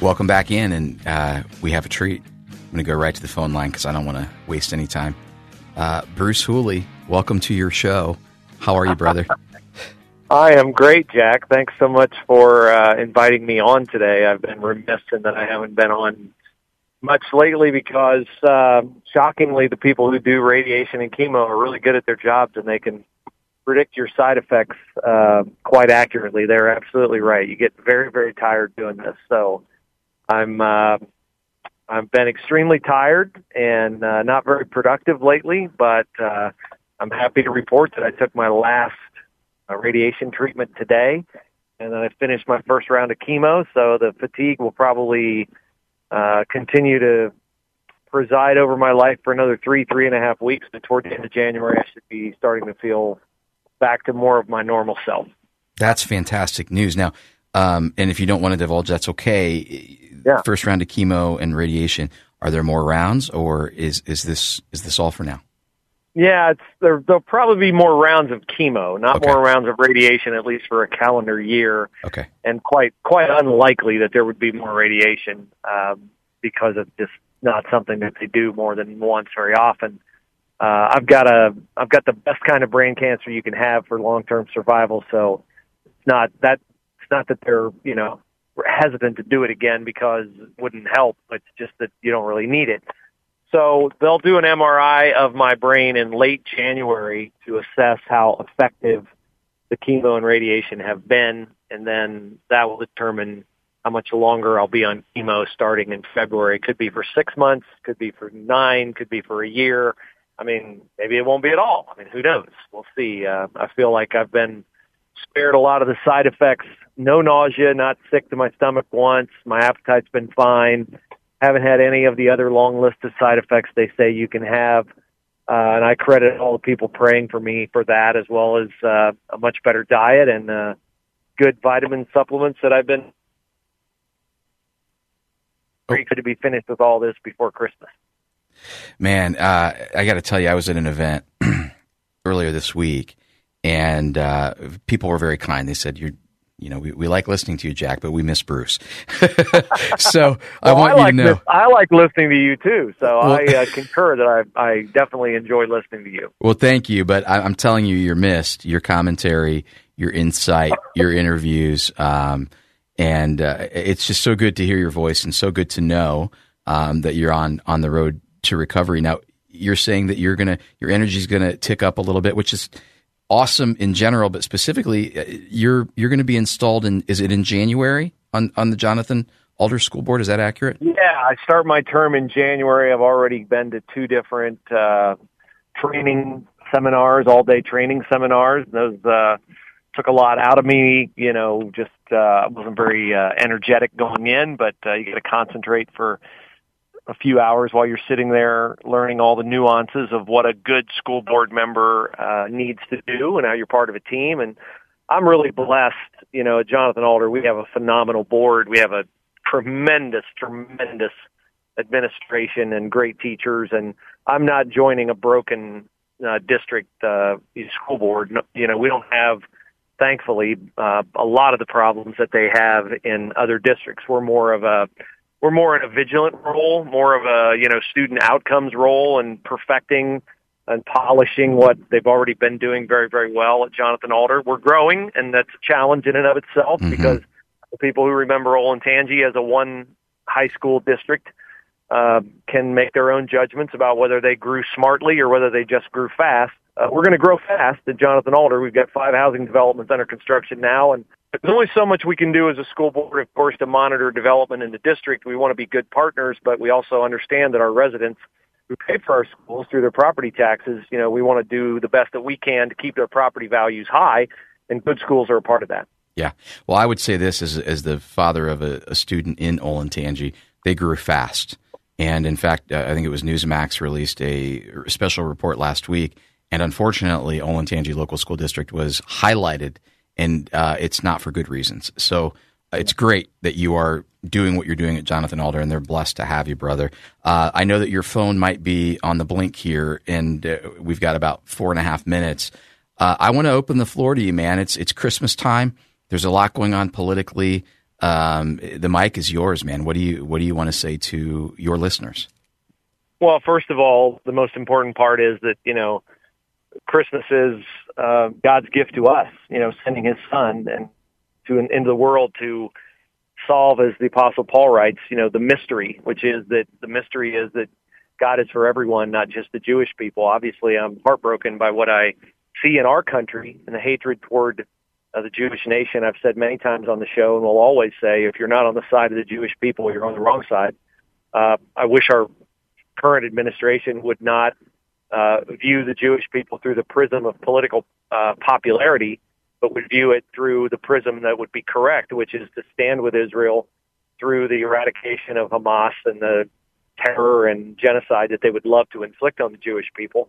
Welcome back in, and uh, we have a treat. I'm going to go right to the phone line because I don't want to waste any time. Uh, Bruce Hooley, welcome to your show. How are you, brother? I am great, Jack. Thanks so much for uh, inviting me on today. I've been remiss in that I haven't been on much lately because, uh, shockingly, the people who do radiation and chemo are really good at their jobs and they can predict your side effects uh, quite accurately. They're absolutely right. You get very, very tired doing this. So I'm uh, I've been extremely tired and uh, not very productive lately, but uh, I'm happy to report that I took my last uh, radiation treatment today, and then I finished my first round of chemo. So the fatigue will probably uh, continue to preside over my life for another three, three and a half weeks. But toward the end of January, I should be starting to feel back to more of my normal self. That's fantastic news. Now, um, and if you don't want to divulge, that's okay yeah. first round of chemo and radiation. Are there more rounds, or is is this is this all for now? Yeah, it's there. There'll probably be more rounds of chemo, not okay. more rounds of radiation, at least for a calendar year. Okay. And quite quite unlikely that there would be more radiation um, because it's just not something that they do more than once very often. Uh, I've got a I've got the best kind of brain cancer you can have for long term survival, so it's not that not that they're you know hesitant to do it again because it wouldn't help. It's just that you don't really need it. So they'll do an MRI of my brain in late January to assess how effective the chemo and radiation have been, and then that will determine how much longer I'll be on chemo starting in February. It could be for six months, could be for nine, could be for a year. I mean, maybe it won't be at all. I mean, who knows? We'll see. Uh, I feel like I've been spared a lot of the side effects. No nausea, not sick to my stomach once. My appetite's been fine. Haven't had any of the other long list of side effects they say you can have. Uh, and I credit all the people praying for me for that, as well as uh, a much better diet and uh, good vitamin supplements that I've been ready to be finished with all this before Christmas. Man, uh, I got to tell you, I was at an event earlier this week, and uh, people were very kind. They said, "You're." You know, we, we like listening to you, Jack, but we miss Bruce. so well, I want I like you to know. This, I like listening to you too. So well, I uh, concur that I, I definitely enjoy listening to you. Well, thank you, but I, am telling you, you're missed. Your commentary, your insight, your interviews, um, and uh, it's just so good to hear your voice and so good to know um, that you're on on the road to recovery. Now, you're saying that you're gonna your energy is gonna tick up a little bit, which is awesome in general, but specifically, uh, you're you're going to be installed in. Is it in January on on the Jonathan Alder School Board? Is that accurate? Yeah, I start my term in January. I've already been to two different uh, training seminars, all day training seminars. Those uh, took a lot out of me. You know, just uh, wasn't very uh, energetic going in, but uh, you got to concentrate for a few hours while you're sitting there learning all the nuances of what a good school board member uh, needs to do and how you're part of a team. And I'm really blessed. You know, Jonathan Alder, we have a phenomenal board. We have a tremendous, tremendous administration and great teachers. And I'm not joining a broken uh, district uh, school board. You know, we don't have, thankfully, uh, a lot of the problems that they have in other districts. We're more of a we're more in a vigilant role, more of a you know student outcomes role, and perfecting and polishing what they've already been doing very very well at Jonathan Alder. We're growing, and that's a challenge in and of itself mm-hmm. because the people who remember Olentangy as a one high school district uh, can make their own judgments about whether they grew smartly or whether they just grew fast. Uh, we're going to grow fast at Jonathan Alder. We've got five housing developments under construction now, and there's only so much we can do as a school board, of course, to monitor development in the district. We want to be good partners, but we also understand that our residents who pay for our schools through their property taxes, you know, we want to do the best that we can to keep their property values high, and good schools are a part of that. Yeah. Well, I would say this as, as the father of a, a student in Olentangy, they grew fast. And in fact, uh, I think it was Newsmax released a special report last week. And unfortunately, Olentangy Local School District was highlighted, and uh, it's not for good reasons. So it's great that you are doing what you're doing at Jonathan Alder, and they're blessed to have you, brother. Uh, I know that your phone might be on the blink here, and uh, we've got about four and a half minutes. Uh, I want to open the floor to you, man. It's it's Christmas time. There's a lot going on politically. Um, the mic is yours, man. What do you what do you want to say to your listeners? Well, first of all, the most important part is that you know Christmas is uh, God's gift to us. You know, sending His Son and to into the world to solve, as the Apostle Paul writes, you know, the mystery, which is that the mystery is that God is for everyone, not just the Jewish people. Obviously, I'm heartbroken by what I see in our country and the hatred toward uh, the Jewish nation. I've said many times on the show, and will always say, if you're not on the side of the Jewish people, you're on the wrong side. Uh, I wish our current administration would not uh, view the Jewish people through the prism of political uh, popularity, but would view it through the prism that would be correct, which is to stand with Israel through the eradication of Hamas and the terror and genocide that they would love to inflict on the Jewish people.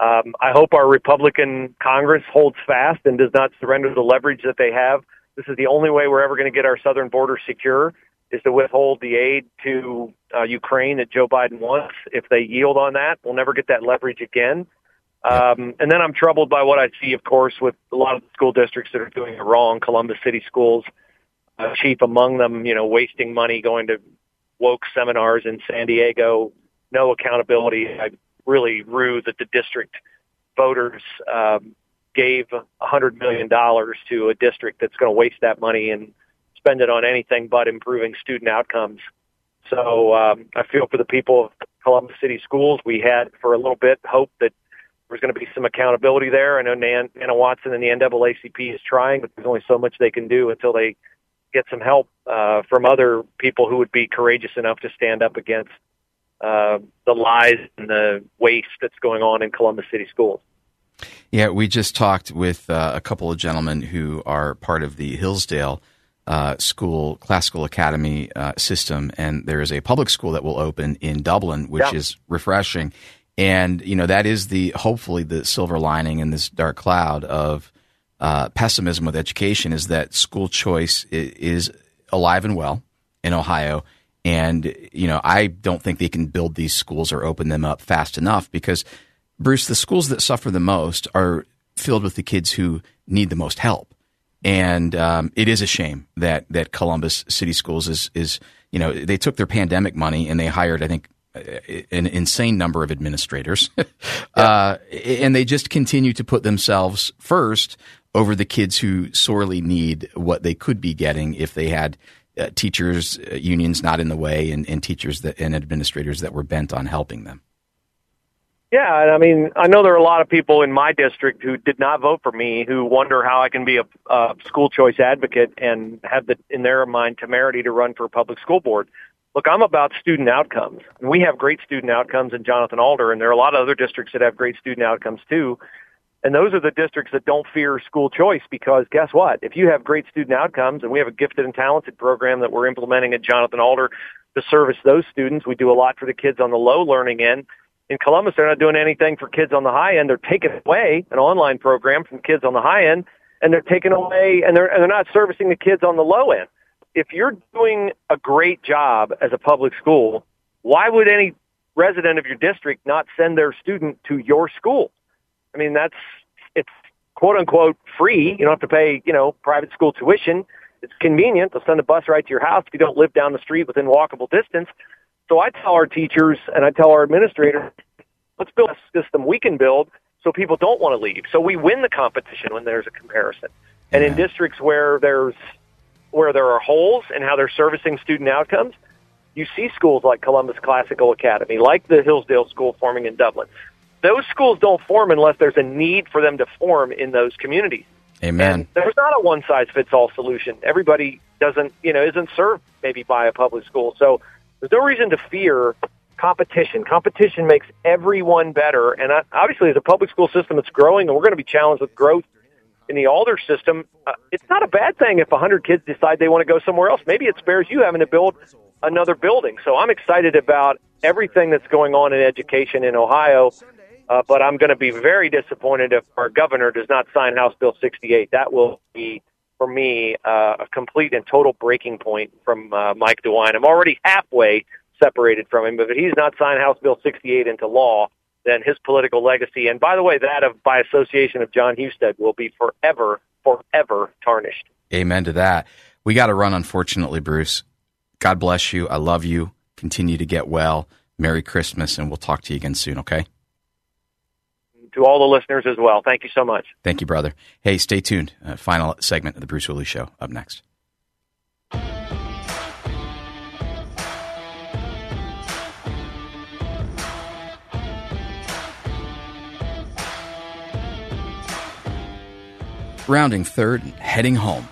Um, I hope our Republican Congress holds fast and does not surrender the leverage that they have. This is the only way we're ever going to get our southern border secure is to withhold the aid to uh, Ukraine that Joe Biden wants. If they yield on that, we'll never get that leverage again. Um, and then I'm troubled by what I see, of course, with a lot of the school districts that are doing it wrong. Columbus City Schools, uh, chief among them, you know, wasting money going to woke seminars in San Diego, no accountability. I really rue that the district voters um, gave a hundred million dollars to a district that's going to waste that money and spend it on anything but improving student outcomes. So um, I feel for the people of Columbus City Schools. We had for a little bit hope that there's going to be some accountability there. I know Nan, Anna Watson and the NAACP is trying, but there's only so much they can do until they get some help uh, from other people who would be courageous enough to stand up against uh, the lies and the waste that's going on in Columbus City schools. Yeah, we just talked with uh, a couple of gentlemen who are part of the Hillsdale uh, School Classical Academy uh, system, and there is a public school that will open in Dublin, which yeah. is refreshing. And you know that is the hopefully the silver lining in this dark cloud of uh, pessimism with education is that school choice is alive and well in Ohio and, you know, I don't think they can build these schools or open them up fast enough because, Bruce, the schools that suffer the most are filled with the kids who need the most help. And um, it is a shame that, that Columbus City Schools is, is, you know, they took their pandemic money and they hired, I think, an insane number of administrators. yeah. uh, and they just continue to put themselves first over the kids who sorely need what they could be getting if they had uh, teachers uh, unions not in the way and, and teachers that, and administrators that were bent on helping them. Yeah, I mean, I know there are a lot of people in my district who did not vote for me who wonder how I can be a, a school choice advocate and have the in their mind temerity to run for a public school board. Look, I'm about student outcomes, we have great student outcomes in Jonathan Alder, and there are a lot of other districts that have great student outcomes too. And those are the districts that don't fear school choice because guess what? If you have great student outcomes and we have a gifted and talented program that we're implementing at Jonathan Alder to service those students, we do a lot for the kids on the low learning end. In Columbus, they're not doing anything for kids on the high end. They're taking away an online program from kids on the high end and they're taking away and they're, and they're not servicing the kids on the low end. If you're doing a great job as a public school, why would any resident of your district not send their student to your school? I mean, that's it's quote unquote free. You don't have to pay, you know, private school tuition. It's convenient. They'll send a bus right to your house if you don't live down the street within walkable distance. So I tell our teachers and I tell our administrators, let's build a system we can build so people don't want to leave. So we win the competition when there's a comparison. And yeah. in districts where there's where there are holes in how they're servicing student outcomes, you see schools like Columbus Classical Academy, like the Hillsdale School forming in Dublin, those schools don't form unless there's a need for them to form in those communities. Amen. And there's not a one size fits all solution. Everybody doesn't, you know, isn't served maybe by a public school. So there's no reason to fear competition. Competition makes everyone better. And obviously, as a public school system that's growing, and we're going to be challenged with growth in the Alder system, uh, it's not a bad thing if 100 kids decide they want to go somewhere else. Maybe it spares you having to build another building. So I'm excited about everything that's going on in education in Ohio. Uh, but I'm going to be very disappointed if our governor does not sign House Bill 68. That will be, for me, uh, a complete and total breaking point from uh, Mike DeWine. I'm already halfway separated from him, but if he's not signed House Bill 68 into law, then his political legacy, and by the way, that of by association of Jon Husted, will be forever, forever tarnished. Amen to that. We got to run, unfortunately, Bruce. God bless you. I love you. Continue to get well. Merry Christmas, and we'll talk to you again soon, okay? To all the listeners as well. Thank you so much. Thank you, brother. Hey, stay tuned. Uh, final segment of the Bruce Hooley Show up next. Rounding third and heading home.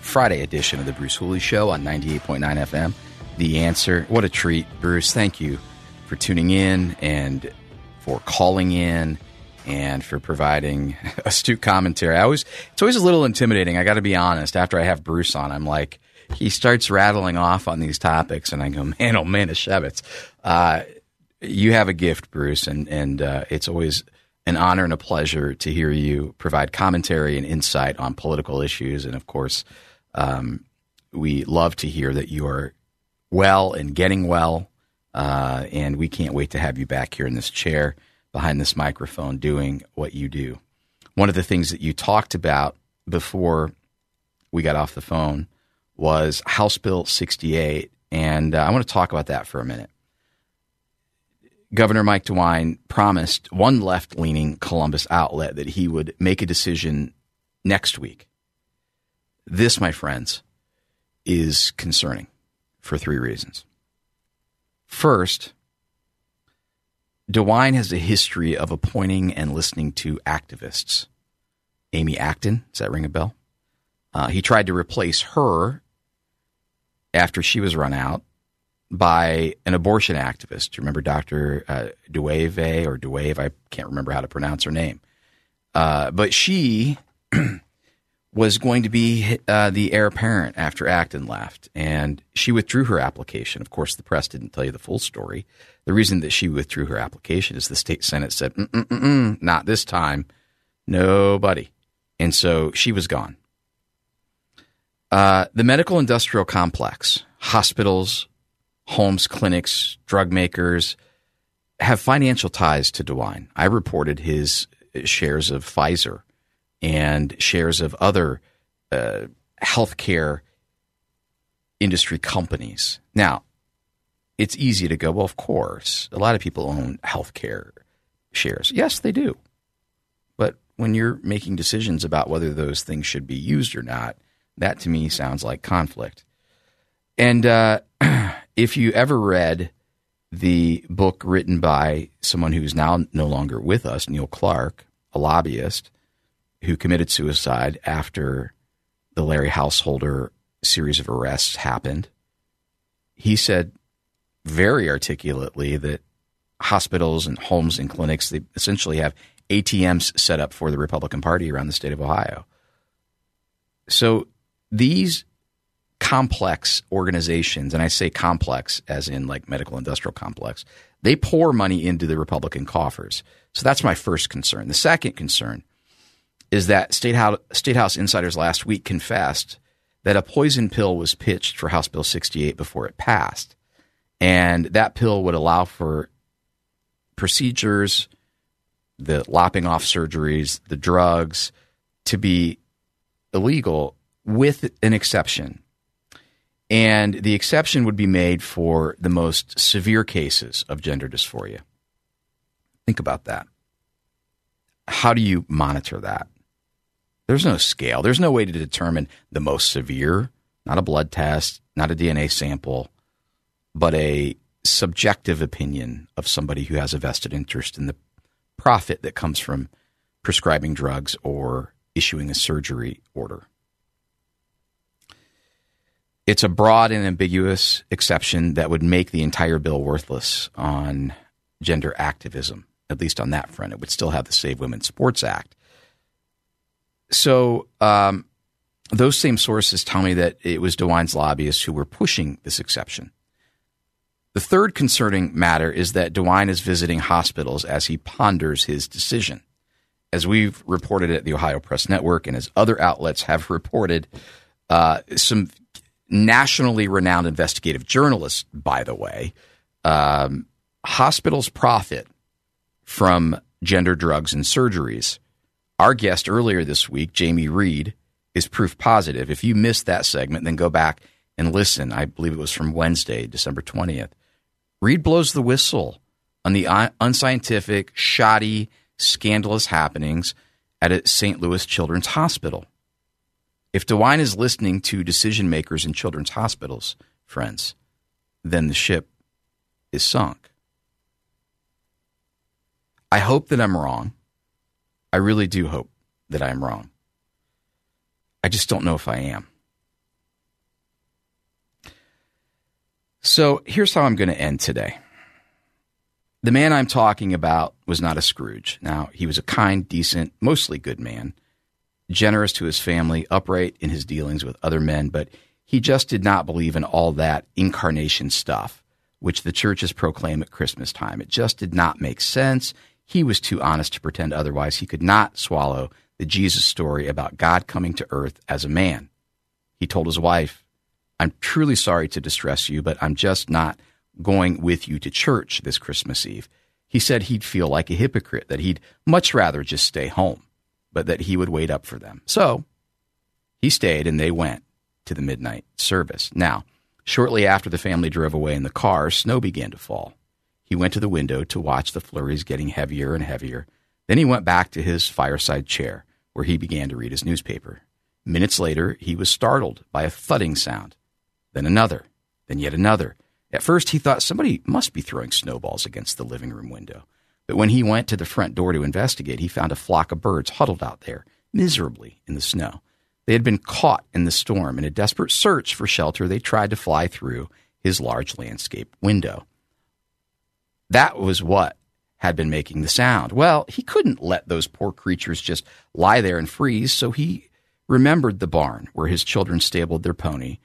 Friday edition of the Bruce Hooley Show on 98.9 FM. The answer. What a treat, Bruce. Thank you for tuning in and for calling in and for providing astute commentary. I always it's always a little intimidating. I got to be honest. After I have Bruce on, I'm like he starts rattling off on these topics, and I go, man, oh man, Shevitz. Uh, you have a gift, Bruce, and and uh, it's always an honor and a pleasure to hear you provide commentary and insight on political issues. And of course, um, we love to hear that you are well and getting well. Uh, and we can't wait to have you back here in this chair behind this microphone doing what you do. One of the things that you talked about before we got off the phone was House Bill 68. And uh, I want to talk about that for a minute. Governor Mike DeWine promised one left leaning Columbus outlet that he would make a decision next week. This, my friends, is concerning for three reasons. First, DeWine has a history of appointing and listening to activists. Amy Acton, does that ring a bell? Uh, he tried to replace her after she was run out by an abortion activist. Do you remember Dr. Uh, or Duwve? I can't remember how to pronounce her name. Uh, but she was going to be uh, the heir apparent after Acton left, and she withdrew her application. Of course, the press didn't tell you the full story. The reason that she withdrew her application is the state senate said, Mm-mm-mm, "Not this time, nobody," and so she was gone. Uh, the medical industrial complex, hospitals, homes, clinics, drug makers have financial ties to DeWine. I reported his shares of Pfizer and shares of other uh, healthcare industry companies. Now, it's easy to go, well, of course, a lot of people own healthcare shares. Yes, they do. But when you're making decisions about whether those things should be used or not, that to me sounds like conflict. And uh, if you ever read the book written by someone who's now no longer with us, Neil Clark, a lobbyist who committed suicide after the Larry Householder series of arrests happened, he said very articulately that hospitals and homes and clinics they essentially have ATMs set up for the Republican Party around the state of Ohio. So these complex organizations, and I say complex as in like medical industrial complex, they pour money into the Republican coffers. So that's my first concern. The second concern is that State House, State House insiders last week confessed that a poison pill was pitched for House Bill 68 before it passed. And that pill would allow for procedures, the lopping off surgeries, the drugs to be illegal with an exception. And the exception would be made for the most severe cases of gender dysphoria. Think about that. How do you monitor that? There's no scale. There's no way to determine the most severe, not a blood test, not a DNA sample, but a subjective opinion of somebody who has a vested interest in the profit that comes from prescribing drugs or issuing a surgery order. It's a broad and ambiguous exception that would make the entire bill worthless on gender activism, at least on that front. It would still have the Save Women Sports Act. So, um, those same sources tell me that it was DeWine's lobbyists who were pushing this exception. The third concerning matter is that DeWine is visiting hospitals as he ponders his decision. As we've reported at the Ohio Press Network and as other outlets have reported, uh, some nationally renowned investigative journalists, by the way, um, hospitals profit from gender drugs and surgeries. Our guest earlier this week, Jamie Reed, is proof positive. If you missed that segment, then go back and listen. I believe it was from Wednesday, December 20th. Reed blows the whistle on the unscientific, shoddy, scandalous happenings at a St. Louis Children's Hospital. If DeWine is listening to decision makers in children's hospitals, friends, then the ship is sunk. I hope that I'm wrong. I really do hope that I'm wrong. I just don't know if I am. So here's how I'm going to end today. The man I'm talking about was not a Scrooge. Now, he was a kind, decent, mostly good man, generous to his family, upright in his dealings with other men, but he just did not believe in all that incarnation stuff, which the churches proclaim at Christmas time. It just did not make sense. He was too honest to pretend otherwise. He could not swallow the Jesus story about God coming to earth as a man. He told his wife, I'm truly sorry to distress you, but I'm just not going with you to church this Christmas Eve. He said he'd feel like a hypocrite, that he'd much rather just stay home, but that he would wait up for them. So he stayed and they went to the midnight service. Now, shortly after the family drove away in the car, snow began to fall. He went to the window to watch the flurries getting heavier and heavier. Then he went back to his fireside chair, where he began to read his newspaper. Minutes later, he was startled by a thudding sound then another, then yet another. At first, he thought somebody must be throwing snowballs against the living room window. But when he went to the front door to investigate, he found a flock of birds huddled out there, miserably in the snow. They had been caught in the storm. In a desperate search for shelter, they tried to fly through his large landscape window. That was what had been making the sound. Well, he couldn't let those poor creatures just lie there and freeze, so he remembered the barn where his children stabled their pony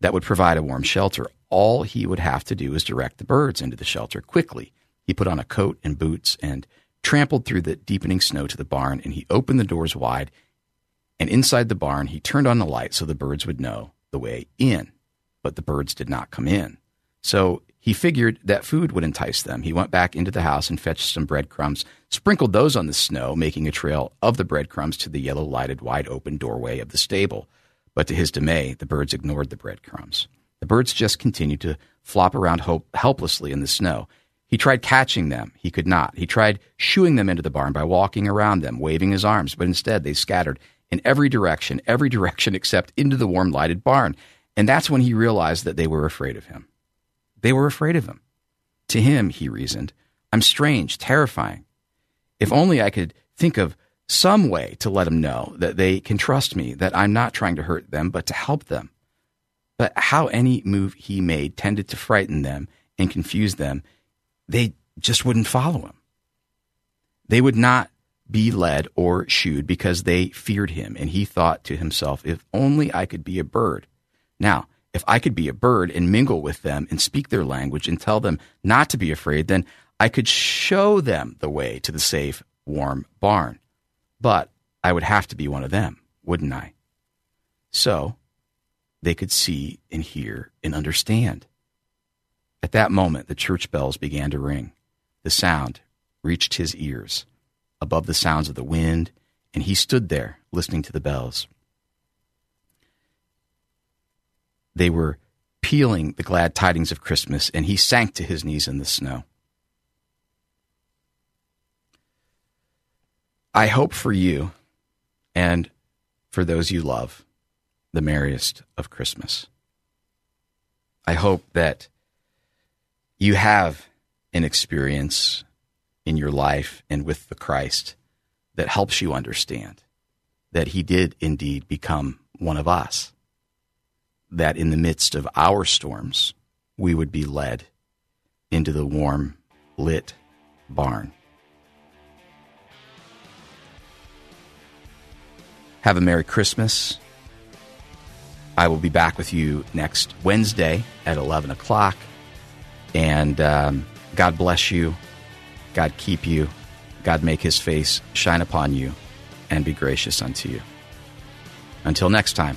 that would provide a warm shelter. All he would have to do is direct the birds into the shelter quickly. He put on a coat and boots and trampled through the deepening snow to the barn, and he opened the doors wide. And inside the barn, he turned on the light so the birds would know the way in. But the birds did not come in. So he figured that food would entice them. He went back into the house and fetched some breadcrumbs, sprinkled those on the snow, making a trail of the breadcrumbs to the yellow lighted, wide open doorway of the stable. But to his dismay, the birds ignored the breadcrumbs. The birds just continued to flop around helplessly in the snow. He tried catching them. He could not. He tried shooing them into the barn by walking around them, waving his arms, but instead they scattered in every direction, every direction except into the warm lighted barn. And that's when he realized that they were afraid of him. They were afraid of him. To him, he reasoned, I'm strange, terrifying. If only I could think of some way to let them know that they can trust me, that I'm not trying to hurt them, but to help them. But how any move he made tended to frighten them and confuse them, they just wouldn't follow him. They would not be led or shooed because they feared him. And he thought to himself, if only I could be a bird. Now, if I could be a bird and mingle with them and speak their language and tell them not to be afraid, then I could show them the way to the safe, warm barn. But I would have to be one of them, wouldn't I? So they could see and hear and understand. At that moment, the church bells began to ring. The sound reached his ears above the sounds of the wind, and he stood there listening to the bells. They were pealing the glad tidings of Christmas, and he sank to his knees in the snow. I hope for you and for those you love the merriest of Christmas. I hope that you have an experience in your life and with the Christ that helps you understand that he did indeed become one of us. that in the midst of our storms, we would be led into the warm, lit barn. Have a Merry Christmas. I will be back with you next Wednesday at 11 o'clock. And um, God bless you. God keep you. God make his face shine upon you and be gracious unto you. Until next time.